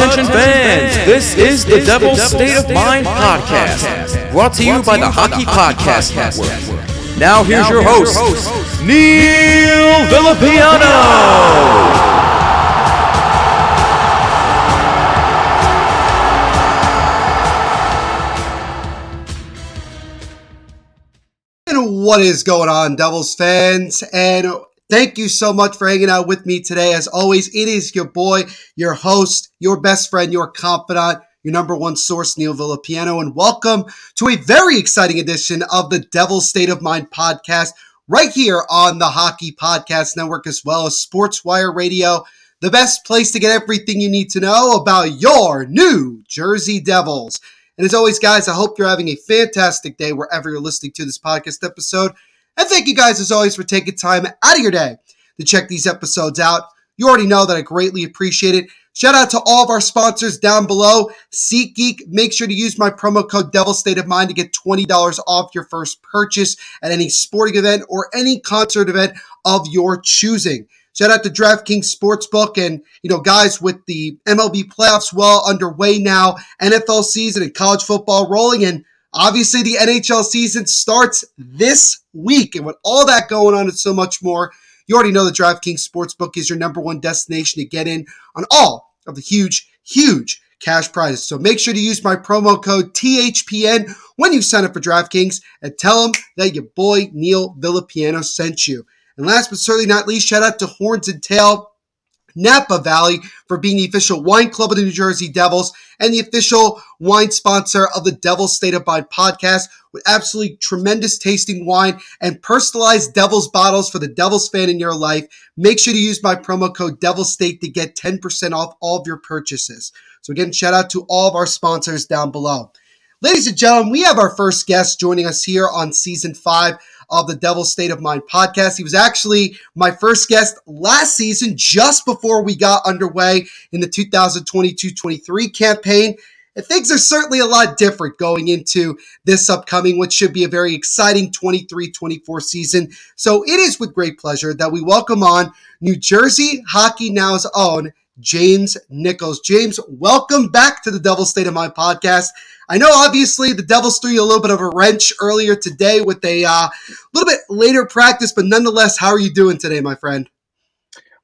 Attention fans, this is the Devil's State of Mind podcast, brought to you by the Hockey Podcast Network. Now here's your host, Neil Villapiano. And what is going on, Devils fans? And thank you so much for hanging out with me today. As always, it is your boy, your host, your best friend, your confidant, your number one source, Neil Villapiano. And welcome to a very exciting edition of the Devil's State of Mind podcast, right here on the Hockey Podcast Network, as well as Sportswire Radio, the best place to get everything you need to know about your New Jersey Devils. And as always, guys, I hope you're having a fantastic day wherever you're listening to this podcast episode. And thank you guys, as always, for taking time out of your day to check these episodes out. You already know that I greatly appreciate it. Shout out to all of our sponsors down below. SeatGeek, make sure to use my promo code Devil State of Mind to get $20 off your first purchase at any sporting event or any concert event of your choosing. Shout out to DraftKings Sportsbook and, you know, guys, with the MLB playoffs well underway now, NFL season and college football rolling, and obviously the NHL season starts this week. And with all that going on and so much more, you already know the DraftKings Sportsbook is your number one destination to get in on all of the huge, huge cash prizes. So make sure to use my promo code THPN when you sign up for DraftKings and tell them that your boy Neil Villapiano sent you. And last but certainly not least, shout out to Horns and Tail Napa Valley for being the official wine club of the New Jersey Devils and the official wine sponsor of the Devils State of Mind podcast with absolutely tremendous tasting wine and personalized Devils bottles for the Devils fan in your life. Make sure to use my promo code Devil State to get 10% off all of your purchases. So again, shout out to all of our sponsors down below. Ladies and gentlemen, we have our first guest joining us here on season five of the Devil's State of Mind podcast. He was actually my first guest last season, just before we got underway in the 2022 23 campaign. And things are certainly a lot different going into this upcoming, which should be a very exciting 23 24 season. So it is with great pleasure that we welcome on New Jersey Hockey Now's own James Nichols. James, welcome back to the Devil State of Mind podcast. I know, obviously, the Devils threw you a little bit of a wrench earlier today with a uh, little bit later practice, but nonetheless, how are you doing today, my friend?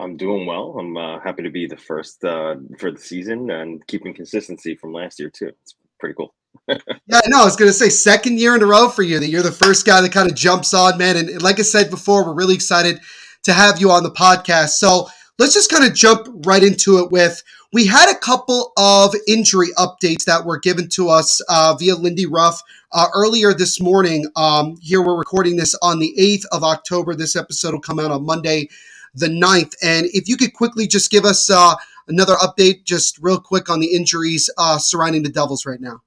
I'm doing well. I'm uh, happy to be the first uh, for the season and keeping consistency from last year too. It's pretty cool. yeah, no, I was going to say second year in a row for you that you're the first guy that kind of jumps on, man. And like I said before, we're really excited to have you on the podcast. So let's just kind of jump right into it with we had a couple of injury updates that were given to us uh, via Lindy Ruff uh, earlier this morning. Um, here we're recording this on the 8th of October. This episode will come out on Monday, the 9th. And if you could quickly just give us uh, another update, just real quick on the injuries uh, surrounding the Devils right now.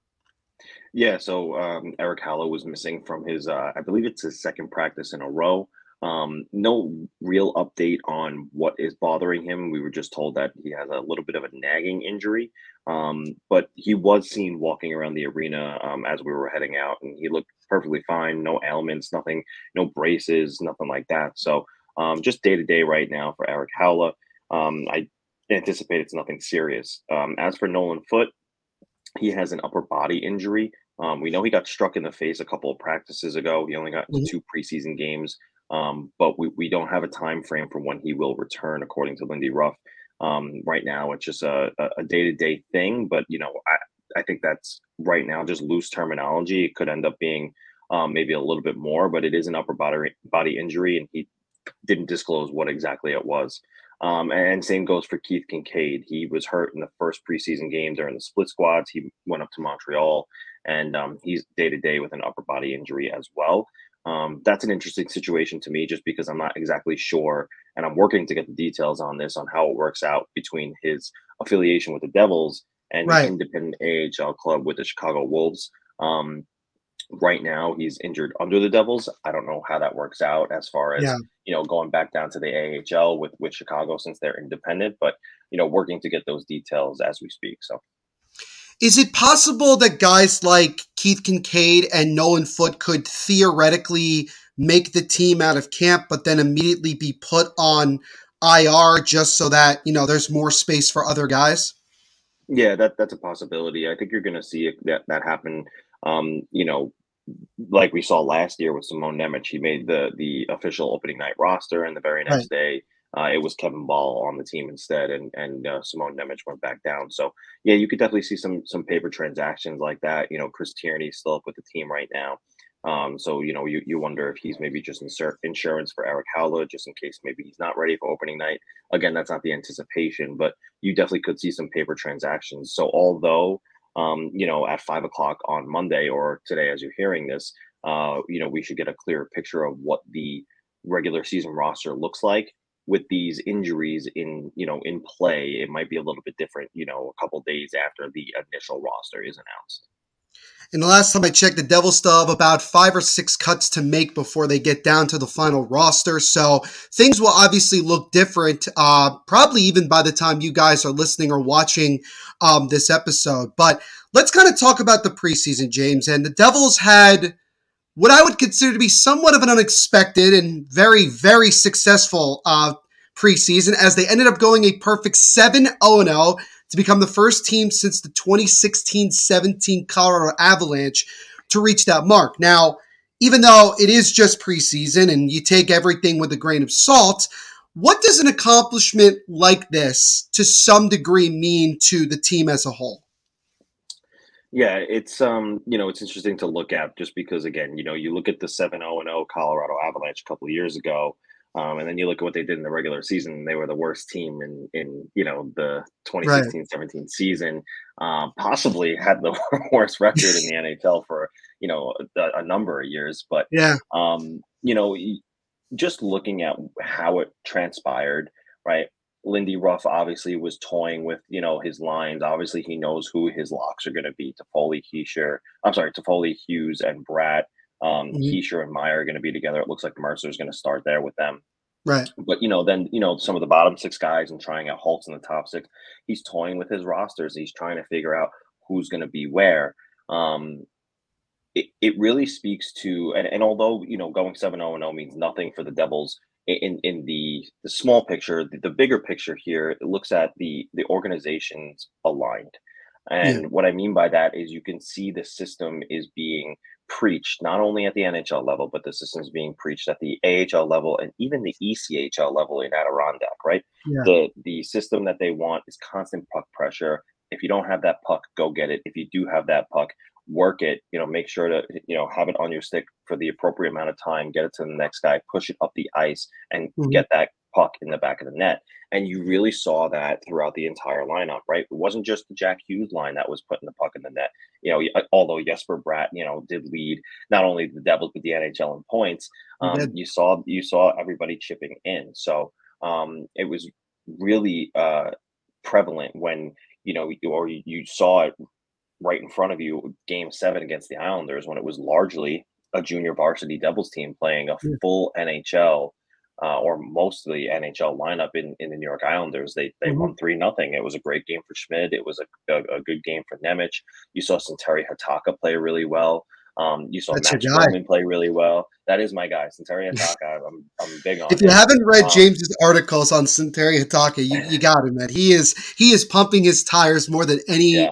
Yeah, so um, Erik Haula was missing from his, uh, I believe it's his second practice in a row. Um, no real update on what is bothering him. We were just told that he has a little bit of a nagging injury, um, but he was seen walking around the arena um, as we were heading out, and he looked perfectly fine. No ailments, nothing, no braces, nothing like that. So um, just day to day right now for Erik Haula. Um, I anticipate it's nothing serious. Um, as for Nolan Foote, he has an upper body injury. Um, we know he got struck in the face a couple of practices ago. He only got mm-hmm. two preseason games. Um, but we, we don't have a time frame for when he will return, according to Lindy Ruff. Um, right now, it's just a, a day-to-day thing, but you know, I, I think that's right now just loose terminology. It could end up being um, maybe a little bit more, but it is an upper body body injury, and he didn't disclose what exactly it was. Um, and same goes for Keith Kinkaid. He was hurt in the first preseason game during the split squads. He went up to Montreal, and um, he's day to day with an upper body injury as well. Um, that's an interesting situation to me, just because I'm not exactly sure, and I'm working to get the details on this on how it works out between his affiliation with the Devils and Right. the independent AHL club with the Chicago Wolves. Um, right now, he's injured under the Devils. I don't know how that works out as far as Yeah. you know going back down to the AHL with with Chicago since they're independent, but you know working to get those details as we speak. So. Is it possible that guys like Keith Kinkaid and Nolan Foote could theoretically make the team out of camp, but then immediately be put on IR just so that, you know, there's more space for other guys? Yeah, that that's a possibility. I think you're going to see that that happen. Um, you know, like we saw last year with Simon Nemec, he made the the official opening night roster, and the very next day, uh, it was Kevin Bahl on the team instead, and and uh, Simon Nemec went back down. So yeah, you could definitely see some some paper transactions like that. You know, Chris Tierney's still up with the team right now. Um, so you know, you, you wonder if he's maybe just insurance for Erik Haula, just in case maybe he's not ready for opening night. Again, that's not the anticipation, but you definitely could see some paper transactions. So although um, you know, at five o'clock on Monday or today, as you're hearing this, uh, you know, we should get a clearer picture of what the regular season roster looks like with these injuries in, you know, in play. It might be a little bit different, you know, a couple days after the initial roster is announced. And the last time I checked, the Devils still have about five or six cuts to make before they get down to the final roster. So things will obviously look different, uh, probably even by the time you guys are listening or watching um, this episode. But let's kind of talk about the preseason, James. And the Devils had what I would consider to be somewhat of an unexpected and very, very successful uh, preseason as they ended up going a perfect 7 0 to become the first team since the 2016 17 Colorado Avalanche to reach that mark. Now, even though it is just preseason and you take everything with a grain of salt, what does an accomplishment like this to some degree mean to the team as a whole? Yeah, it's um, you know, it's interesting to look at just because again, you know, you look at the 7-0 and 0 Colorado Avalanche a couple of years ago, um, and then you look at what they did in the regular season. They were the worst team in in you know the 2016-17 season. Um, possibly had the worst record in the NHL for you know a, a number of years. But Yeah, um, you know, just looking at how it transpired, right? Lindy Ruff obviously was toying with, you know, his lines. Obviously, he knows who his locks are going to be. Toffoli, Hischier, I'm sorry, Toffoli, Hughes, and Bratt. Um, Mhm. Hischier and Meier are going to be together. It looks like Mercer's going to start there with them. right. But you know, then you know some of the bottom six guys and trying out Holtz in the top six. He's toying with his rosters. He's trying to figure out who's going to be where. Um, it, it really speaks to and, and although you know going 7-0 means nothing for the Devils in in the the small picture, the, the bigger picture here, it looks at the the organizations aligned. And what I mean by that is you can see the system is being preached not only at the NHL level, but the system is being preached at the AHL level and even the ECHL level in Adirondack, right? Yeah. The the system that they want is constant puck pressure. If you don't have that puck, go get it. If you do have that puck, work it. You know, make sure to you know have it on your stick for the appropriate amount of time. Get it to the next guy, push it up the ice, and Mhm. get that puck in the back of the net. And you really saw that throughout the entire lineup, right? It wasn't just the Jack Hughes line that was putting the puck in the net. You know, although Jesper Bratt, you know, did lead not only the Devils but the NHL in points. Um, you saw you saw everybody chipping in. So um, it was really uh, prevalent when you know, or you saw it right in front of you, Game Seven against the Islanders, when it was largely a junior varsity Devils team playing a full NHL uh, or mostly NHL lineup in, in the New York Islanders. They they Mhm. won three nothing. It was a great game for Schmid. It was a, a, a good game for Nemec. You saw Santeri Hatakka play really well. Um, you saw That's Matt your play really well. That is my guy, Santeri Hatakka. I'm, I'm big on If you him. haven't read Um, James's articles on Santeri Hatakka, you, you got him, man. He is he is pumping his tires more than Yeah.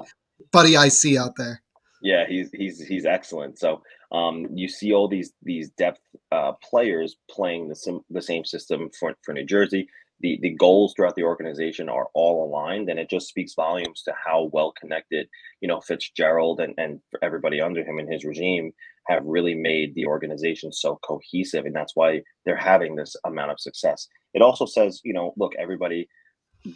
Anybody I see out there. Yeah, he's he's he's excellent. So um, you see all these these depth uh, players playing the sim- the same system for for New Jersey. The the goals throughout the organization are all aligned, and it just speaks volumes to how well connected you know Fitzgerald and and everybody under him and his regime have really made the organization so cohesive, and that's why they're having this amount of success. It also says, you know, look, everybody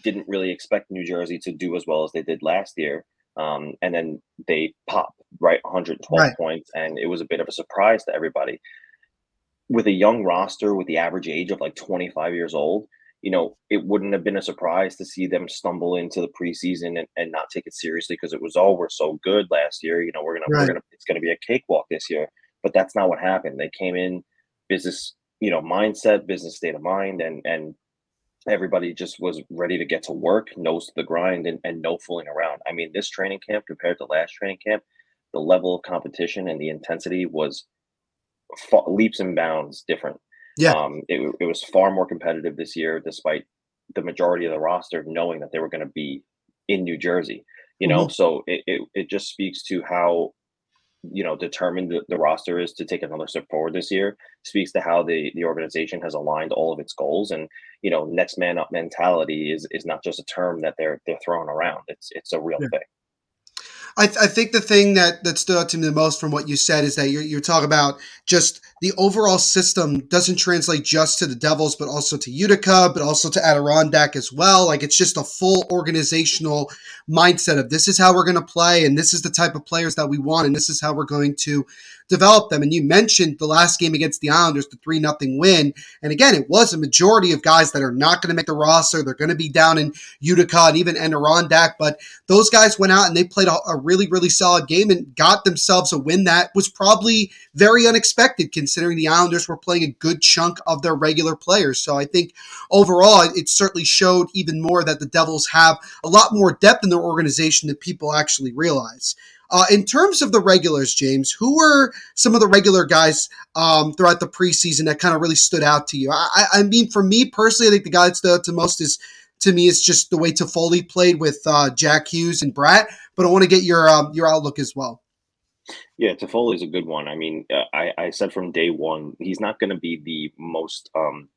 didn't really expect New Jersey to do as well as they did last year. Um, and then they pop right 112 Right. points, and it was a bit of a surprise to everybody. with a young roster with the average age of like 25 years old, you know, it wouldn't have been a surprise to see them stumble into the preseason and, and not take it seriously because it was oh we're so good last year. You know, we're gonna Right. we're gonna it's gonna be a cakewalk this year. But that's not what happened. They came in business, you know, mindset, business state of mind, and and everybody just was ready to get to work, nose to the grind, and, and no fooling around. I mean, this training camp compared to last training camp, the level of competition and the intensity was fa- leaps and bounds different. Yeah. Um, it, it was far more competitive this year, despite the majority of the roster knowing that they were going to be in New Jersey. You know, so it, it it just speaks to how you know determined the, the roster is to take another step forward this year. Speaks to how the the organization has aligned all of its goals, and you know, next man up mentality is is not just a term that they're they're throwing around. It's it's a real Yeah. thing. I, I think the thing that, that stood out to me the most from what you said is that you're, you're talking about just the overall system doesn't translate just to the Devils, but also to Utica, but also to Adirondack as well. Like it's just a full organizational mindset of this is how we're going to play, and this is the type of players that we want, and this is how we're going to develop them. And you mentioned the last game against the Islanders, the 3 nothing win. And again, it was a majority of guys that are not going to make the roster. They're going to be down in Utica and even Adirondack, but those guys went out and they played a, a really, really solid game and got themselves a win that was probably very unexpected the Islanders were playing a good chunk of their regular players. So I think overall, it, certainly showed even more that the Devils have a lot more depth in their organization than people actually realize. Uh, in terms of the regulars, James, who were some of the regular guys um, throughout the preseason that kind of really stood out to you? I, I I mean, for me personally, I think the guy that stood out to most is to me is just the way Toffoli played with uh, Jack Hughes and Bratt. But I want to get your um, your outlook as well. Yeah, Toffoli is a good one. I mean, uh, I, I said from day one, he's not going to be the most um,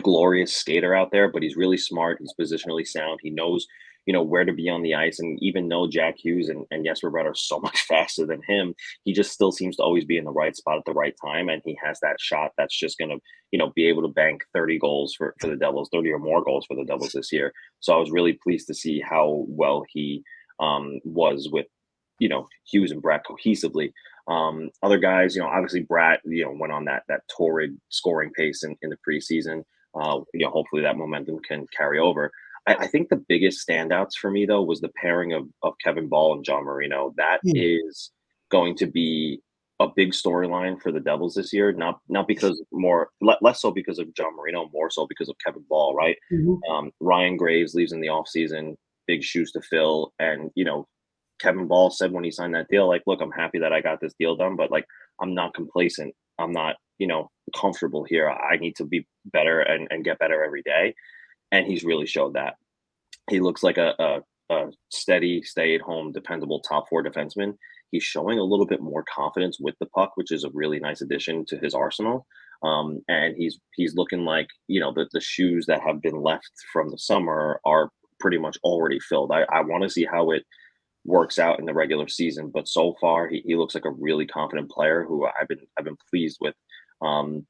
glorious skater out there, but he's really smart. He's positionally sound. He knows, you know, where to be on the ice. And even though Jack Hughes and, and Jesper Bratt are so much faster than him, he just still seems to always be in the right spot at the right time. And he has that shot that's just going to, you know, be able to bank 30 goals for, for the Devils, 30 or more goals for the Devils this year. So I was really pleased to see how well he um, was with, you know, Hughes and Bratt cohesively. Um, other guys, you know, obviously Bratt, you know, went on that that torrid scoring pace in, in the preseason. Uh, you know, hopefully that momentum can carry over. I, I think the biggest standouts for me though was the pairing of of Kevin Bahl and John Marino. That Hmm. is going to be a big storyline for the Devils this year. Not not because more le- less so because of John Marino, more so because of Kevin Bahl. Right? Um, Ryan Graves leaves in the offseason, big shoes to fill, and you know. Kevin Bahl said when he signed that deal, like, look, I'm happy that I got this deal done, but like, I'm not complacent. I'm not, you know, comfortable here. I need to be better and, and get better every day. And he's really showed that. He looks like a, a, a steady, stay at home, dependable top four defenseman. He's showing a little bit more confidence with the puck, which is a really nice addition to his arsenal. Um, and he's he's looking like you know the, the shoes that have been left from the summer are pretty much already filled. I, I want to see how it works out in the regular season. But so far, he, he looks like a really confident player who I've been I've been pleased with. Um,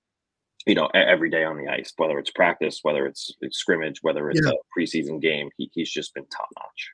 you know, every day on the ice, whether it's practice, whether it's, it's scrimmage, whether it's Yeah. a preseason game, he, he's just been top notch.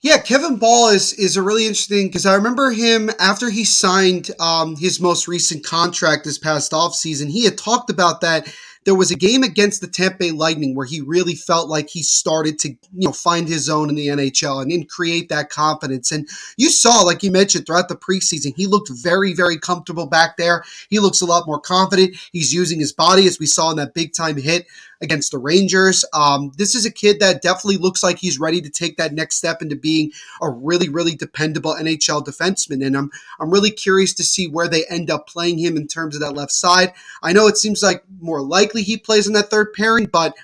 Yeah, Kevin Bahl is is a really interesting because I remember him after he signed um, his most recent contract this past offseason, he had talked about that there was a game against the Tampa Bay Lightning where he really felt like he started to, you know, find his zone in the NHL and create that confidence. And you saw, like you mentioned, throughout the preseason, he looked very, very comfortable back there. He looks a lot more confident. He's using his body, as we saw in that big time hit against the Rangers. Um, this is a kid that definitely looks like he's ready to take that next step into being a really, really dependable NHL defenseman. And I'm I'm really curious to see where they end up playing him in terms of that left side. I know it seems like more likely he plays in that third pairing, but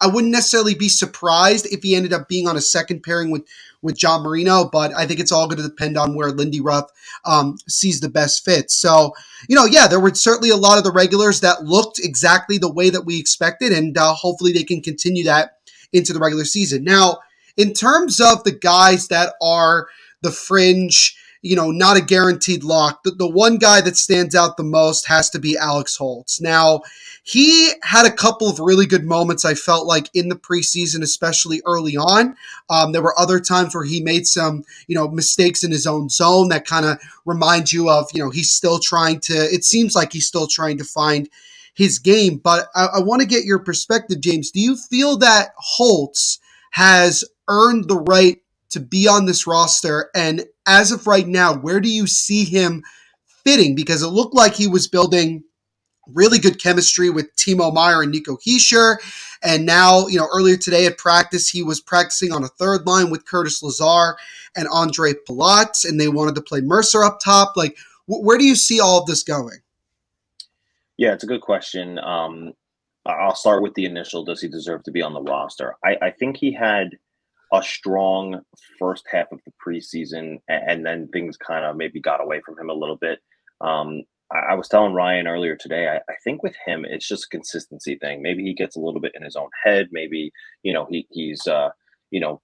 I wouldn't necessarily be surprised if he ended up being on a second pairing with with John Marino. But I think it's all going to depend on where Lindy Ruff um, sees the best fit. So you know, yeah, there were certainly a lot of the regulars that looked exactly the way that we expected, and uh, hopefully they can continue that into the regular season. Now, in terms of the guys that are the fringe, you know, not a guaranteed lock. The, the one guy that stands out the most has to be Alex Holtz. Now, he had a couple of really good moments, I felt like, in the preseason, especially early on. Um, there were other times where he made some, you know, mistakes in his own zone that kind of remind you of, you know, he's still trying to, it seems like he's still trying to find his game. But I, I want to get your perspective, James. Do you feel that Holtz has earned the right to be on this roster? And as of right now, where do you see him fitting? Because it looked like he was building really good chemistry with Timo Meier and Nico Hischier. And now, you know, earlier today at practice, he was practicing on a third line with Curtis Lazar and Andre Palat, and they wanted to play Mercer up top. Like, where do you see all of this going? Yeah, it's a good question. Um, I'll start with the initial. Does he deserve to be on the roster? I, I think he had a strong first half of the preseason, and then things kind of maybe got away from him a little bit. Um, I, I, was telling Ryan earlier today, I, I, think with him, it's just a consistency thing. Maybe he gets a little bit in his own head. Maybe, you know, he, he's, uh, you know,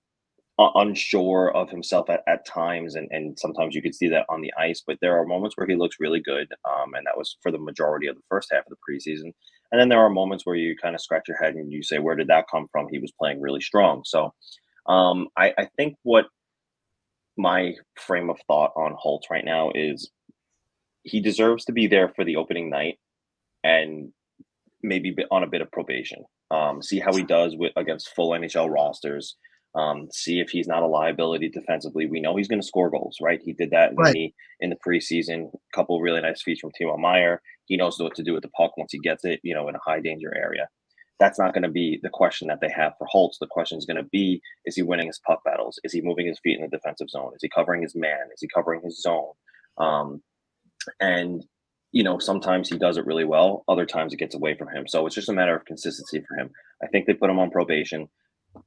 unsure of himself at, at times and, and sometimes you could see that on the ice but there are moments where he looks really good um, and that was for the majority of the first half of the preseason and then there are moments where you kind of scratch your head and you say where did that come from he was playing really strong so um, I, I think what my frame of thought on Holt right now is he deserves to be there for the opening night and maybe on a bit of probation. Um, see how he does with against full NHL rosters. Um, see if he's not a liability defensively. We know he's going to score goals, right? He did that in, the, in the preseason. A couple really nice feeds from Timo Meier. He knows what to do with the puck once he gets it, you know, in a high danger area. That's not going to be the question that they have for Holtz. The question is going to be: Is he winning his puck battles? Is he moving his feet in the defensive zone? Is he covering his man? Is he covering his zone? Um, and you know, sometimes he does it really well. Other times it gets away from him. So it's just a matter of consistency for him. I think they put him on probation.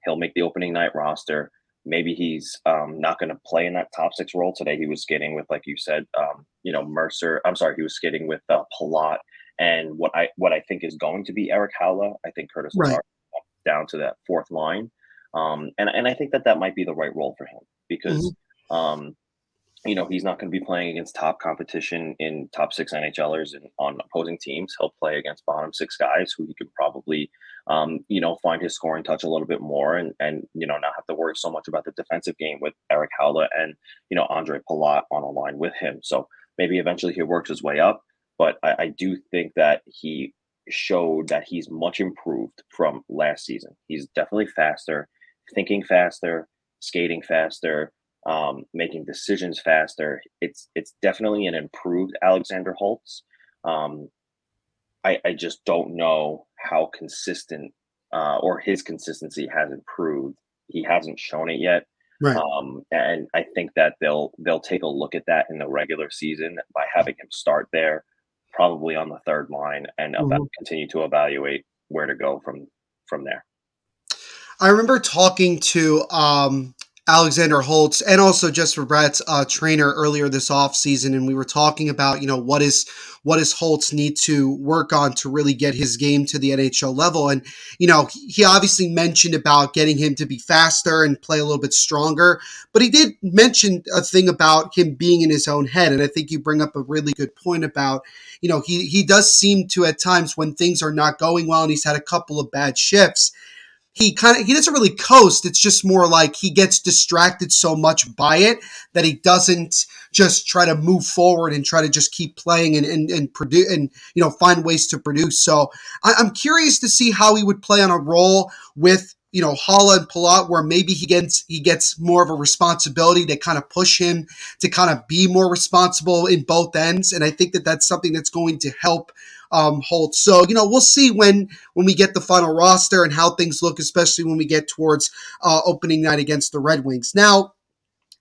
He'll make the opening night roster. Maybe he's um, not going to play in that top six role today. He was skating with, like you said, um, you know, Mercer. I'm sorry, he was skating with uh, Palat. And what I what I think is going to be Erik Haula. I think Curtis right. down to that fourth line. Um, and and I think that that might be the right role for him because mm-hmm. um, you know, he's not going to be playing against top competition in top six NHLers and on opposing teams. He'll play against bottom six guys who he could probably, um, you know, find his scoring touch a little bit more and, and, you know, not have to worry so much about the defensive game with Erik Haula and, you know, Andre Palat on a line with him. So maybe eventually he works his way up. But I, I do think that he showed that he's much improved from last season. He's definitely faster, thinking faster, skating faster um, making decisions faster. It's it's definitely an improved Alexander Holtz. Um, I, I just don't know how consistent uh, or his consistency has improved. He hasn't shown it yet. Right. Um, and I think that they'll they'll take a look at that in the regular season by having him start there, probably on the third line, and mm-hmm. continue to evaluate where to go from from there. I remember talking to um, Alexander Holtz and also Jesper Bratt's uh, trainer earlier this offseason. And we were talking about, you know, what is what does Holtz need to work on to really get his game to the NHL level? And, you know, he obviously mentioned about getting him to be faster and play a little bit stronger, but he did mention a thing about him being in his own head. And I think you bring up a really good point about, you know, he, he does seem to at times when things are not going well and he's had a couple of bad shifts he kind of he doesn't really coast. It's just more like he gets distracted so much by it that he doesn't just try to move forward and try to just keep playing and and, and produce and you know find ways to produce. So I, i'm curious to see how he would play on a role with you know Haula and Palat, where maybe he gets he gets more of a responsibility to kind of push him to kind of be more responsible in both ends, and I think that that's something that's going to help um, Holtz. So you know we'll see when when we get the final roster and how things look, especially when we get towards uh, opening night against the Red Wings. Now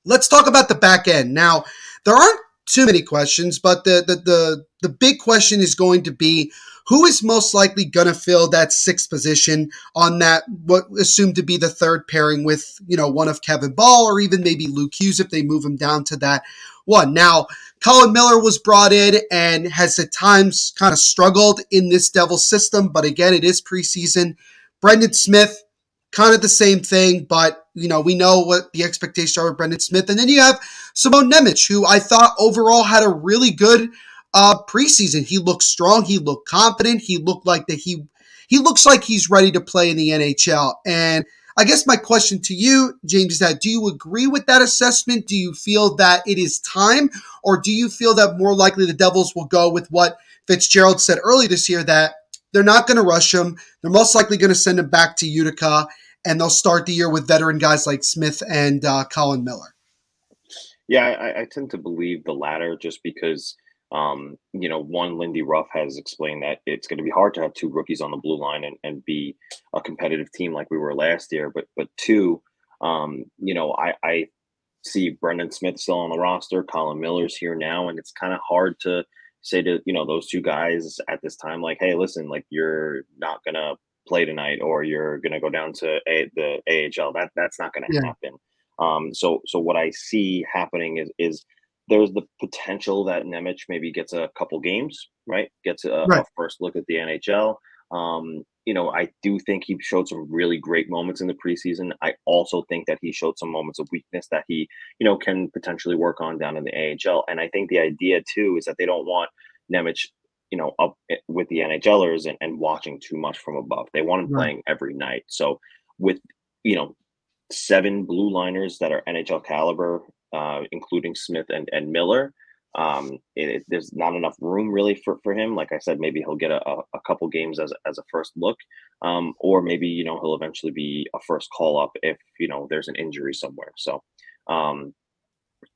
let's talk about the back end. Now there aren't too many questions, but the the the, the big question is going to be who is most likely going to fill that sixth position on that what assumed to be the third pairing with you know one of Kevin Bahl or even maybe Luke Hughes if they move him down to that one. Now Colin Miller was brought in and has at times kind of struggled in this Devil system, but again, it is preseason. Brendan Smith kind of the same thing, but you know, we know what the expectations are with Brendan Smith. And then you have Simon Nemec, who I thought overall had a really good uh, preseason. He looked strong. He looked confident. He looked like that he he looks like he's ready to play in the NHL. And I guess my question to you, James, is that do you agree with that assessment? Do you feel that it is time, or do you feel that more likely the Devils will go with what Fitzgerald said early this year that they're not going to rush him. They're most likely going to send him back to Utica, and they'll start the year with veteran guys like Smith and uh, Colin Miller. Yeah, I, I, tend to believe the latter just because, um, you know, one, Lindy Ruff has explained that it's going to be hard to have two rookies on the blue line and, and be a competitive team like we were last year. But, but two, um, you know, I, I see Brendan Smith still on the roster. Colin Miller's here now, and it's kind of hard to say to you know those two guys at this time like hey listen like you're not gonna play tonight or you're gonna go down to a, the AHL that that's not gonna yeah. happen um so so what I see happening is is there's the potential that Nemec maybe gets a couple games right gets a, right. a first look at the NHL um you know, I do think he showed some really great moments in the preseason. I also think that he showed some moments of weakness that he, you know, can potentially work on down in the AHL. And I think the idea too is that they don't want Nemec, you know, up with the NHLers and, and watching too much from above. They want him right. playing every night. So with, you know, seven blue liners that are NHL caliber, uh, including Smith and, and Miller, um, it, there's not enough room really for, for him. Like I said, maybe he'll get a, a couple games as, as a first look, um, or maybe you know he'll eventually be a first call up if you know there's an injury somewhere. So um,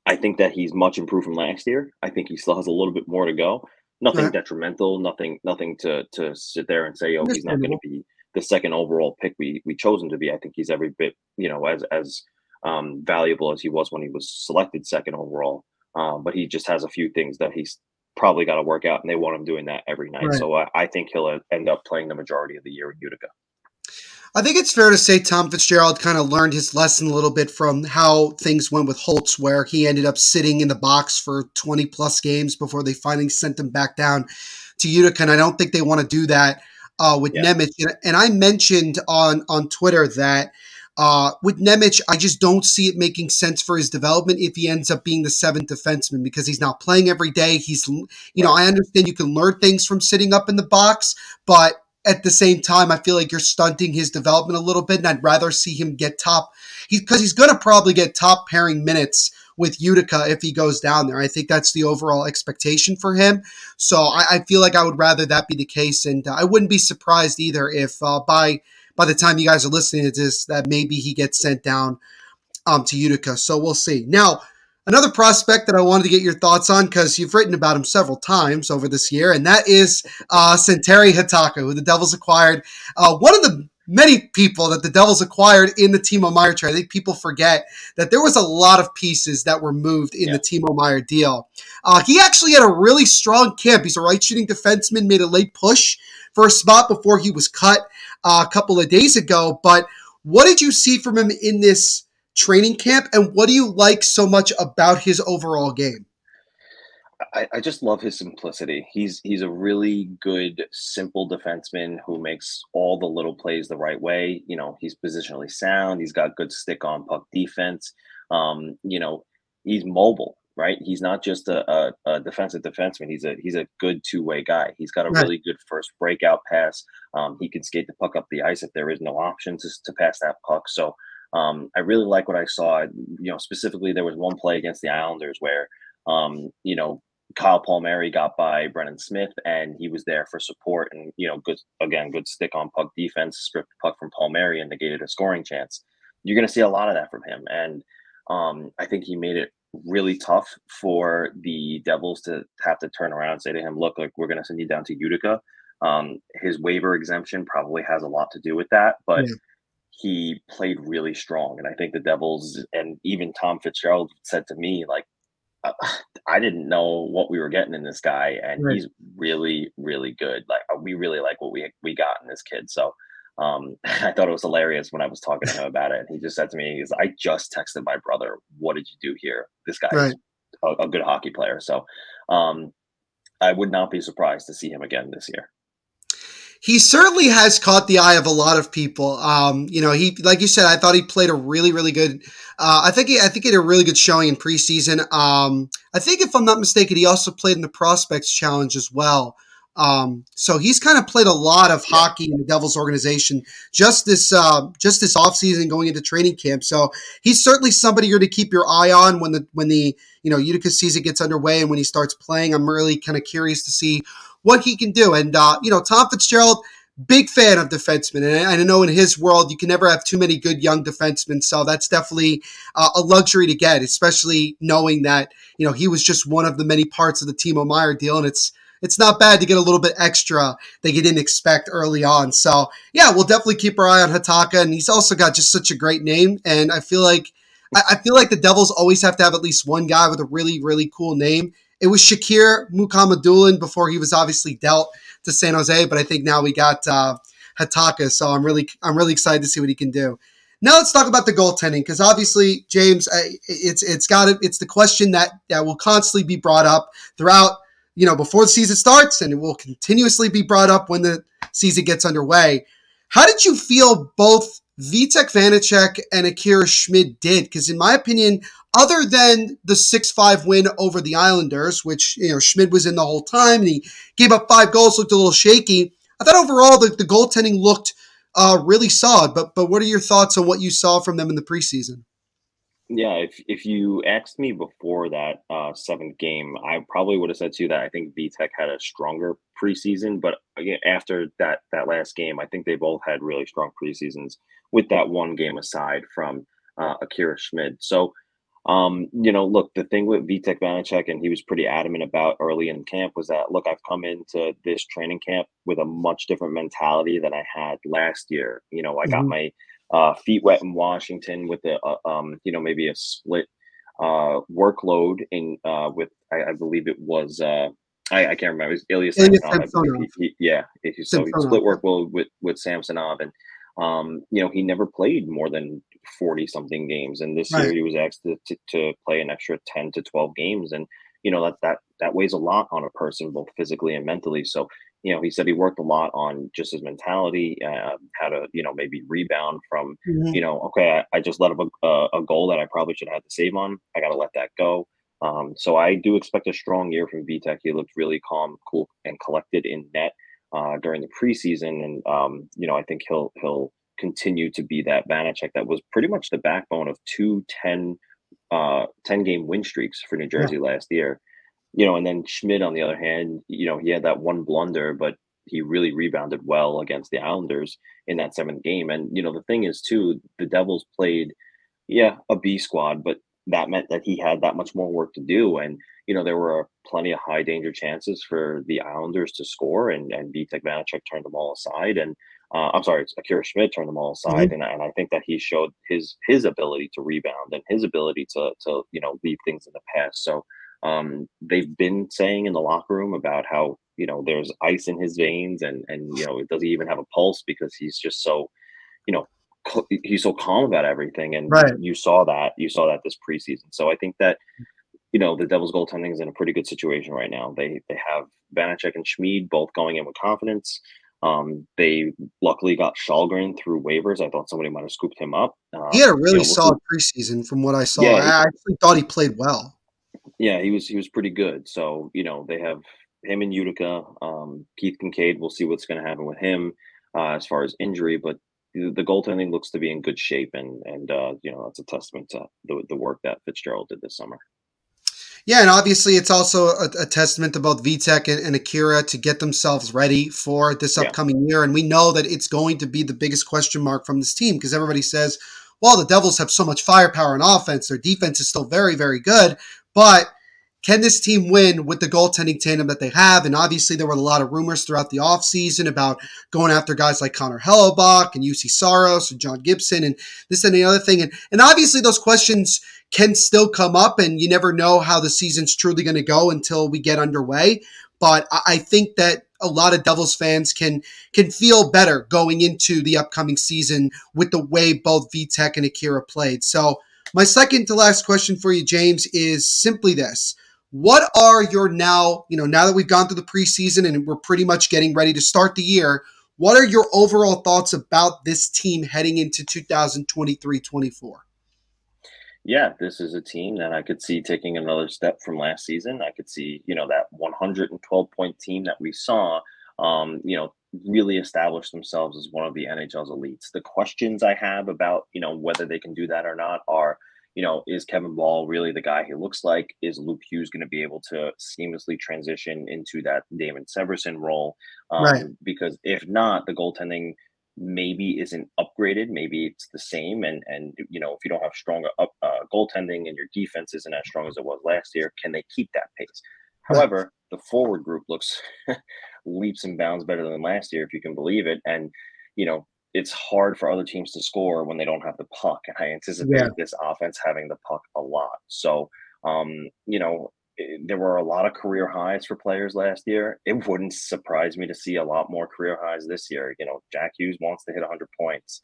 I think that he's much improved from last year. I think he still has a little bit more to go. Nothing right. detrimental. Nothing nothing to to sit there and say, oh, he's not going to be the second overall pick we we chose him to be. I think he's every bit you know as as um, valuable as he was when he was selected second overall. Um, but he just has a few things that he's probably got to work out, and they want him doing that every night. Right. So I, I think he'll end up playing the majority of the year in Utica. I think it's fair to say Tom Fitzgerald kind of learned his lesson a little bit from how things went with Holtz, where he ended up sitting in the box for 20 plus games before they finally sent him back down to Utica. And I don't think they want to do that uh, with yeah. Nemec. And, and I mentioned on, on Twitter that uh, with Nemec, I just don't see it making sense for his development if he ends up being the seventh defenseman because he's not playing every day. He's, you know, I understand you can learn things from sitting up in the box, but at the same time, I feel like you're stunting his development a little bit, and I'd rather see him get top. He's because he's going to probably get top pairing minutes with Utica if he goes down there. I think that's the overall expectation for him. So I, I feel like I would rather that be the case, and uh, I wouldn't be surprised either if uh, by by the time you guys are listening to this, that maybe he gets sent down um, to Utica. So we'll see. Now, another prospect that I wanted to get your thoughts on because you've written about him several times over this year, and that is uh, Santeri Hatakka, who the Devils acquired. Uh, one of the many people that the Devils acquired in the Timo Meier trade. I think people forget that there was a lot of pieces that were moved in yeah. the Timo Meier deal. Uh, he actually had a really strong camp. He's a right shooting defenseman, made a late push for a spot before he was cut a couple of days ago. But what did you see from him in this training camp, and what do you like so much about his overall game? I, I, just love his simplicity. He's he's a really good, simple defenseman who makes all the little plays the right way. You know, he's positionally sound. He's got good stick on puck defense. Um, you know, he's mobile right? He's not just a, a, a, defensive defenseman. He's a he's a good two way guy. He's got a right. really good first breakout pass. Um, he can skate the puck up the ice if there is no option to, to pass that puck. So um, I really like what I saw. You know, specifically there was one play against the Islanders where um, you know Kyle Palmieri got by Brendan Smith and he was there for support and you know good again good stick on puck defense stripped puck from Palmieri and negated a scoring chance. You're going to see a lot of that from him and. Um, I think he made it really tough for the Devils to have to turn around and say to him, "Look, like we're going to send you down to Utica." Um, his waiver exemption probably has a lot to do with that, but yeah. he played really strong, and I think the Devils and even Tom Fitzgerald said to me, like, uh, I didn't know what we were getting in this guy, and right. he's really, really good. Like, uh, we really like what we we got in this kid. So um, I thought it was hilarious when I was talking to him about it. And he just said to me, "He's I just texted my brother. What did you do here? This guy's right. a, a, good hockey player." So um, I would not be surprised to see him again this year. he certainly has caught the eye of a lot of people. Um, you know, he like you said, I thought he played a really, really good. Uh, I think he, I think he had a really good showing in preseason. Um, I think if I'm not mistaken, he also played in the Prospects Challenge as well. Um, so he's kind of played a lot of hockey in the Devils organization just this uh, just this offseason going into training camp. So he's certainly somebody you're to keep your eye on when the when the you know Utica season gets underway and when he starts playing. I'm really kind of curious to see what he can do. And uh, you know, Tom Fitzgerald, big fan of defensemen, and I, know in his world you can never have too many good young defensemen. So that's definitely uh, a luxury to get, especially knowing that you know he was just one of the many parts of the Timo Meier deal, and it's it's not bad to get a little bit extra that you didn't expect early on. So yeah, we'll definitely keep our eye on Hatakka, and he's also got just such a great name, and I feel like. I feel like the Devils always have to have at least one guy with a really, really cool name it was Shakir Mukhamadullin before he was obviously dealt to San Jose, but I think now we got uh, Hatakka, so I'm really I'm really excited to see what he can do. Now let's talk about the goaltending because obviously James, it's it's got it. It's the question that that will constantly be brought up throughout you know before the season starts, and it will continuously be brought up when the season gets underway. How did you feel both Vitek Vanecek and Akira Schmid did? Because in my opinion, other than the 6-5 win over the Islanders, which, you know, Schmid was in the whole time and he gave up five goals, looked a little shaky. I thought overall the, the goaltending looked uh, really solid. But but what are your thoughts on what you saw from them in the preseason? Yeah, if if you asked me before that uh, seventh game, I probably would have said to you that I think Vitek had a stronger preseason. But again, after that that last game, I think they both had really strong preseasons. With that one game aside from uh, Akira Schmid, so um, you know, look, the thing with Vitek Vanecek, and he was pretty adamant about early in camp, was that look, I've come into this training camp with a much different mentality than I had last year. You know, I got mm-hmm. my uh, feet wet in Washington with a, uh, um, you know, maybe a split uh, workload in uh, with I, I believe it was uh, I, I can't remember. It was Ilya Samsonov. He, he, yeah, so he split workload with with Samsonov, and um, you know, he never played more than 40 something games. And this right. year he was asked to, to, to, play an extra 10 to 12 games. And, you know, that, that, that weighs a lot on a person, both physically and mentally. So, you know, he said he worked a lot on just his mentality, uh, how to, you know, maybe rebound from, mm-hmm. you know, okay, I, I just let up a, a, goal that I probably should have had to save on. I got to let that go. Um, so I do expect a strong year from Vitek. He looked really calm, cool, and collected in net uh, during the preseason, and um, you know I think he'll he'll continue to be that Vanecek that was pretty much the backbone of two 10, uh, 10 game win streaks for New Jersey yeah. last year. You know, and then Schmid on the other hand, you know, he had that one blunder, but he really rebounded well against the Islanders in that seventh game. And you know, the thing is too, the Devils played, yeah, a B squad, but that meant that he had that much more work to do. And you know, there were plenty of high danger chances for the Islanders to score, and and Vitek Vanecek turned them all aside. And uh, I'm sorry, Akira Schmid turned them all aside, mm-hmm. and, and I think that he showed his his ability to rebound and his ability to to you know leave things in the past. So um, they've been saying in the locker room about how you know there's ice in his veins, and and you know does he even have a pulse because he's just so you know he's so calm about everything, and right. you saw that you saw that this preseason. So I think that you know the Devils goaltending is in a pretty good situation right now. They they have Vanecek and Schmid both going in with confidence. Um, they luckily got Källgren through waivers. I thought somebody might have scooped him up. Uh, he had a really you know, solid preseason from what I saw. Yeah, I actually thought he played well. Yeah, he was he was pretty good. So you know they have him in Utica. Um, Keith Kinkaid, We'll see what's going to happen with him uh, as far as injury, but the, the, goaltending looks to be in good shape, and and uh, you know that's a testament to the the work that Fitzgerald did this summer. Yeah, and obviously it's also a, a testament to both Vitek and, and, Akira to get themselves ready for this upcoming yeah. year. And we know that it's going to be the biggest question mark from this team because everybody says, well, the Devils have so much firepower on offense. Their defense is still very, very good. But can this team win with the goaltending tandem that they have? And obviously, there were a lot of rumors throughout the offseason about going after guys like Connor Hellebuyck and Juuse Saros and John Gibson and this and the other thing. And, and obviously, those questions can still come up, and you never know how the season's truly going to go until we get underway. But I think that a lot of Devils fans can can feel better going into the upcoming season with the way both Vitek and Akira played. So my second to last question for you, James, is simply this. What are your now, you know, now that we've gone through the preseason and we're pretty much getting ready to start the year, what are your overall thoughts about this team heading into 2023-24? Yeah, this is a team that I could see taking another step from last season. I could see, you know, that 112 point team that we saw, um, you know, really establish themselves as one of the NHL's elites. The questions I have about, you know, whether they can do that or not are, you know, is Kevin Bahl really the guy he looks like? Is Luke Hughes going to be able to seamlessly transition into that Damon Severson role? Um, Right. Because if not, the goaltending maybe isn't upgraded. Maybe it's the same. And and you know, if you don't have strong up, uh, goaltending and your defense isn't as strong as it was last year, can they keep that pace? However, the forward group looks leaps and bounds better than last year, if you can believe it. And you know, it's hard for other teams to score when they don't have the puck. And I anticipate Yeah. this offense having the puck a lot. So, um, you know, eh, there were a lot of career highs for players last year. It wouldn't surprise me to see a lot more career highs this year. You know, Jack Hughes wants to hit 100 points.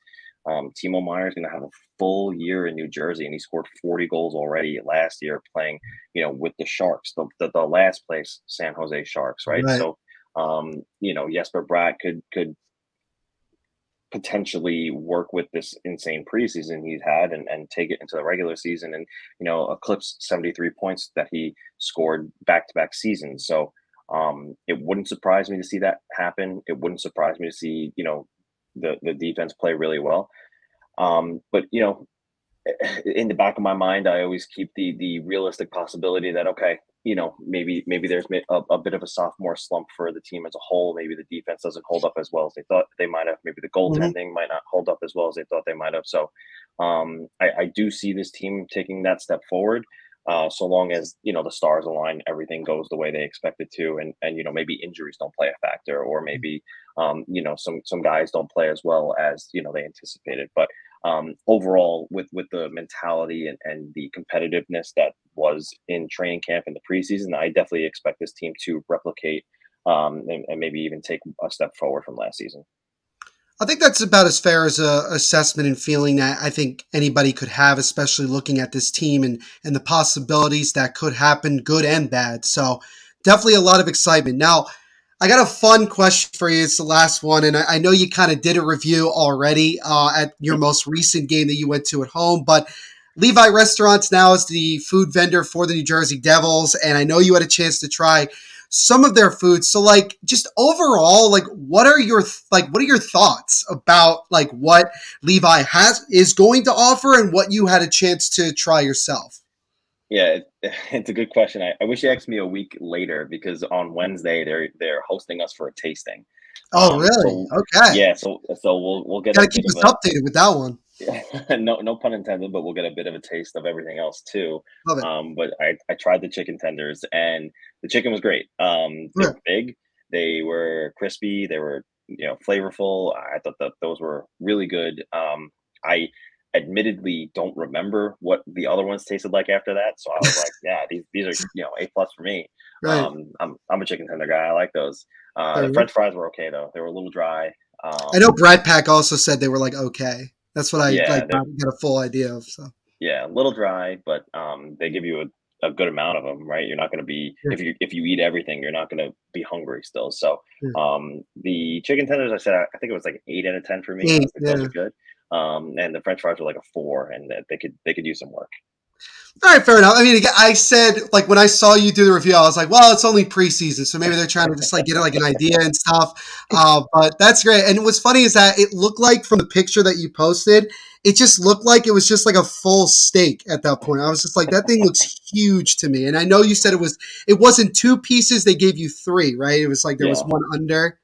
Um, Timo Meier is going to have a full year in New Jersey, and he scored 40 goals already last year playing, you know, with the Sharks, the, the, the last place San Jose Sharks, right? Right. So, um, you know, Jesper Bratt could could potentially work with this insane preseason he's had and, and take it into the regular season and you know eclipse 73 points that he scored back to back seasons. So um it wouldn't surprise me to see that happen. It wouldn't surprise me to see you know the the defense play really well. Um but you know in the back of my mind i always keep the the realistic possibility that okay you know maybe maybe there's a, a bit of a sophomore slump for the team as a whole. Maybe the defense doesn't hold up as well as they thought they might have. Maybe the goaltending might not hold up as well as they thought they might have. So um i, I do see this team taking that step forward uh, so long as you know the stars align, everything goes the way they expect it to, and and you know maybe injuries don't play a factor, or maybe um, you know some some guys don't play as well as you know they anticipated. But um, overall, with with the mentality and, and the competitiveness that was in training camp in the preseason, I definitely expect this team to replicate um, and, and maybe even take a step forward from last season. I think that's about as fair as a assessment and feeling that I think anybody could have, especially looking at this team and and the possibilities that could happen, good and bad. So definitely a lot of excitement. Now, I got a fun question for you. It's the last one, and I, I know you kind of did a review already uh, at your most recent game that you went to at home, but. Levy Restaurants now is the food vendor for the New Jersey Devils, and I know you had a chance to try some of their food. So like just overall, like what are your like what are your thoughts about like what Levy has is going to offer and what you had a chance to try yourself? Yeah, it, it's a good question. I, I wish you asked me a week later because on Wednesday they're they're hosting us for a tasting. Oh Um, really? so- okay. Yeah, so so we'll we'll get Gotta keep us a, updated with that one. no no pun intended, but we'll get a bit of a taste of everything else too. Love it. Um, but I, I tried the chicken tenders and the chicken was great. Um, they Yeah. were big, they were crispy, they were you know flavorful. I thought that those were really good. Um, I admittedly don't remember what the other ones tasted like after that, so I was like, yeah, these these are you know a plus for me. Right. Um, I'm I'm a chicken tender guy. I like those. Uh, the. French fries were okay though; they were a little dry. Um, I know Brad Pack also said they were like okay. That's what I Yeah, like got, a full idea of. So yeah, a little dry, but um, they give you a, a good amount of them, right? You're not going to be Yeah. if you if you eat everything, you're not going to be hungry still. So, Yeah. um, the chicken tenders, I said, I I think it was like eight out of ten for me. I Eight, those yeah. are good. Um, and the French fries were like a four, and they could they could use some work. all right, fair enough. I mean, again, I said like when I saw you do the review, I was like, well, it's only preseason, so maybe they're trying to just like get like an idea and stuff. Uh, but that's great. And what's funny is that it looked like from the picture that you posted, it just looked like it was just like a full steak at that point. I was just like, that thing looks huge to me. And I know you said it was it wasn't two pieces; they gave you three, right? It was like there was one under.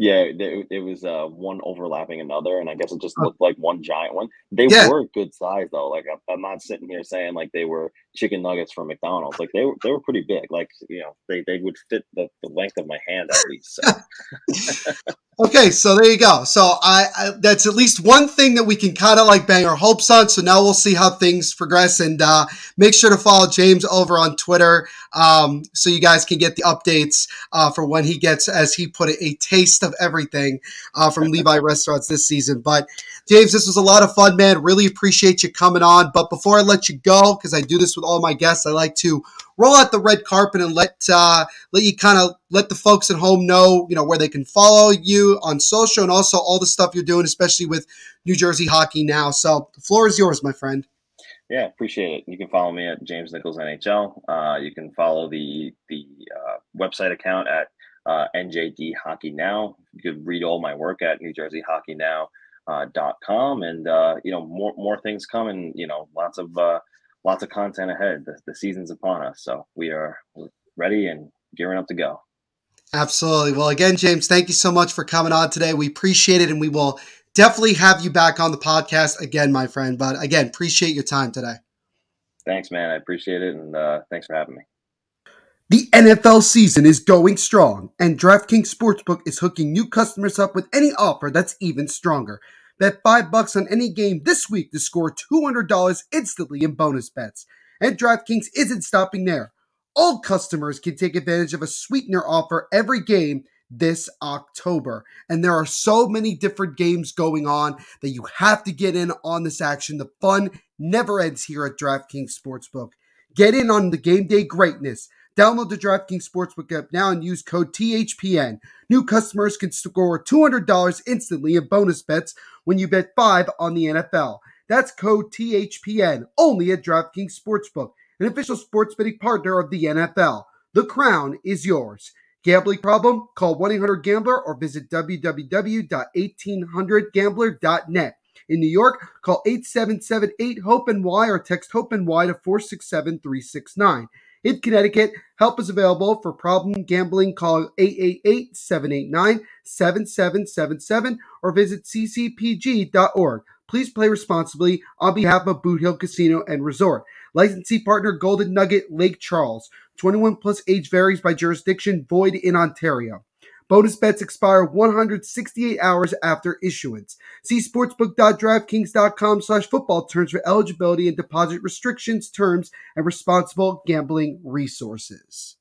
Yeah, there, it was uh, one overlapping another, and I guess it just looked like one giant one. They Yeah. were good size though. Like I'm, I'm not sitting here saying like they were chicken nuggets from McDonald's. Like they were they were pretty big. Like you know they, they would fit the, the length of my hand at least. So. Okay, so there you go. So I, I that's at least one thing that we can kind of like bang our hopes on. So now we'll see how things progress, and uh, make sure to follow James over on Twitter, um, so you guys can get the updates uh, for when he gets, as he put it, a taste of everything uh, from Levy Restaurants this season. But James, this was a lot of fun, man. Really appreciate you coming on. But before I let you go, because I do this with all my guests, I like to roll out the red carpet and let uh, let you kind of let the folks at home know, you know, where they can follow you on social and also all the stuff you're doing, especially with New Jersey hockey now. So the floor is yours, my friend. Yeah, appreciate it. You can follow me at James Nichols NHL. Uh, you can follow the the uh, website account at uh, NJD Hockey Now. You could read all my work at New Jersey Hockey Now. Uh, dot com and uh, you know more more things coming you know lots of uh, lots of content ahead the, the season's upon us so we are ready and gearing up to go absolutely well again james thank you so much for coming on today we appreciate it and we will definitely have you back on the podcast again, my friend. But again, appreciate your time today. Thanks, man. I appreciate it. And uh, thanks for having me. The NFL season is going strong, and DraftKings Sportsbook is hooking new customers up with any offer that's even stronger. Bet five bucks on any game this week to score $200 instantly in bonus bets. And DraftKings isn't stopping there. All customers can take advantage of a sweetener offer every game this October. And there are so many different games going on that you have to get in on this action. The fun never ends here at DraftKings Sportsbook. Get in on the game day greatness. Download the DraftKings Sportsbook app now and use code THPN. New customers can score $200 instantly in bonus bets when you bet 5 on the NFL. That's code THPN only at DraftKings Sportsbook, an official sports betting partner of the NFL. The crown is yours. Gambling problem? Call 1 800 Gambler or visit www.1800Gambler.net. In New York, call 877 8 HOPE and Y or text HOPE and Y to 467 369. In Connecticut, help is available for problem gambling. Call 888 789 7777 or visit ccpg.org. Please play responsibly on behalf of Boot Hill Casino and Resort. Licensee partner Golden Nugget Lake Charles. 21 plus age varies by jurisdiction, void in Ontario. Bonus bets expire 168 hours after issuance. See sportsbook.draftkings.com slash football terms for eligibility and deposit restrictions, terms, and responsible gambling resources.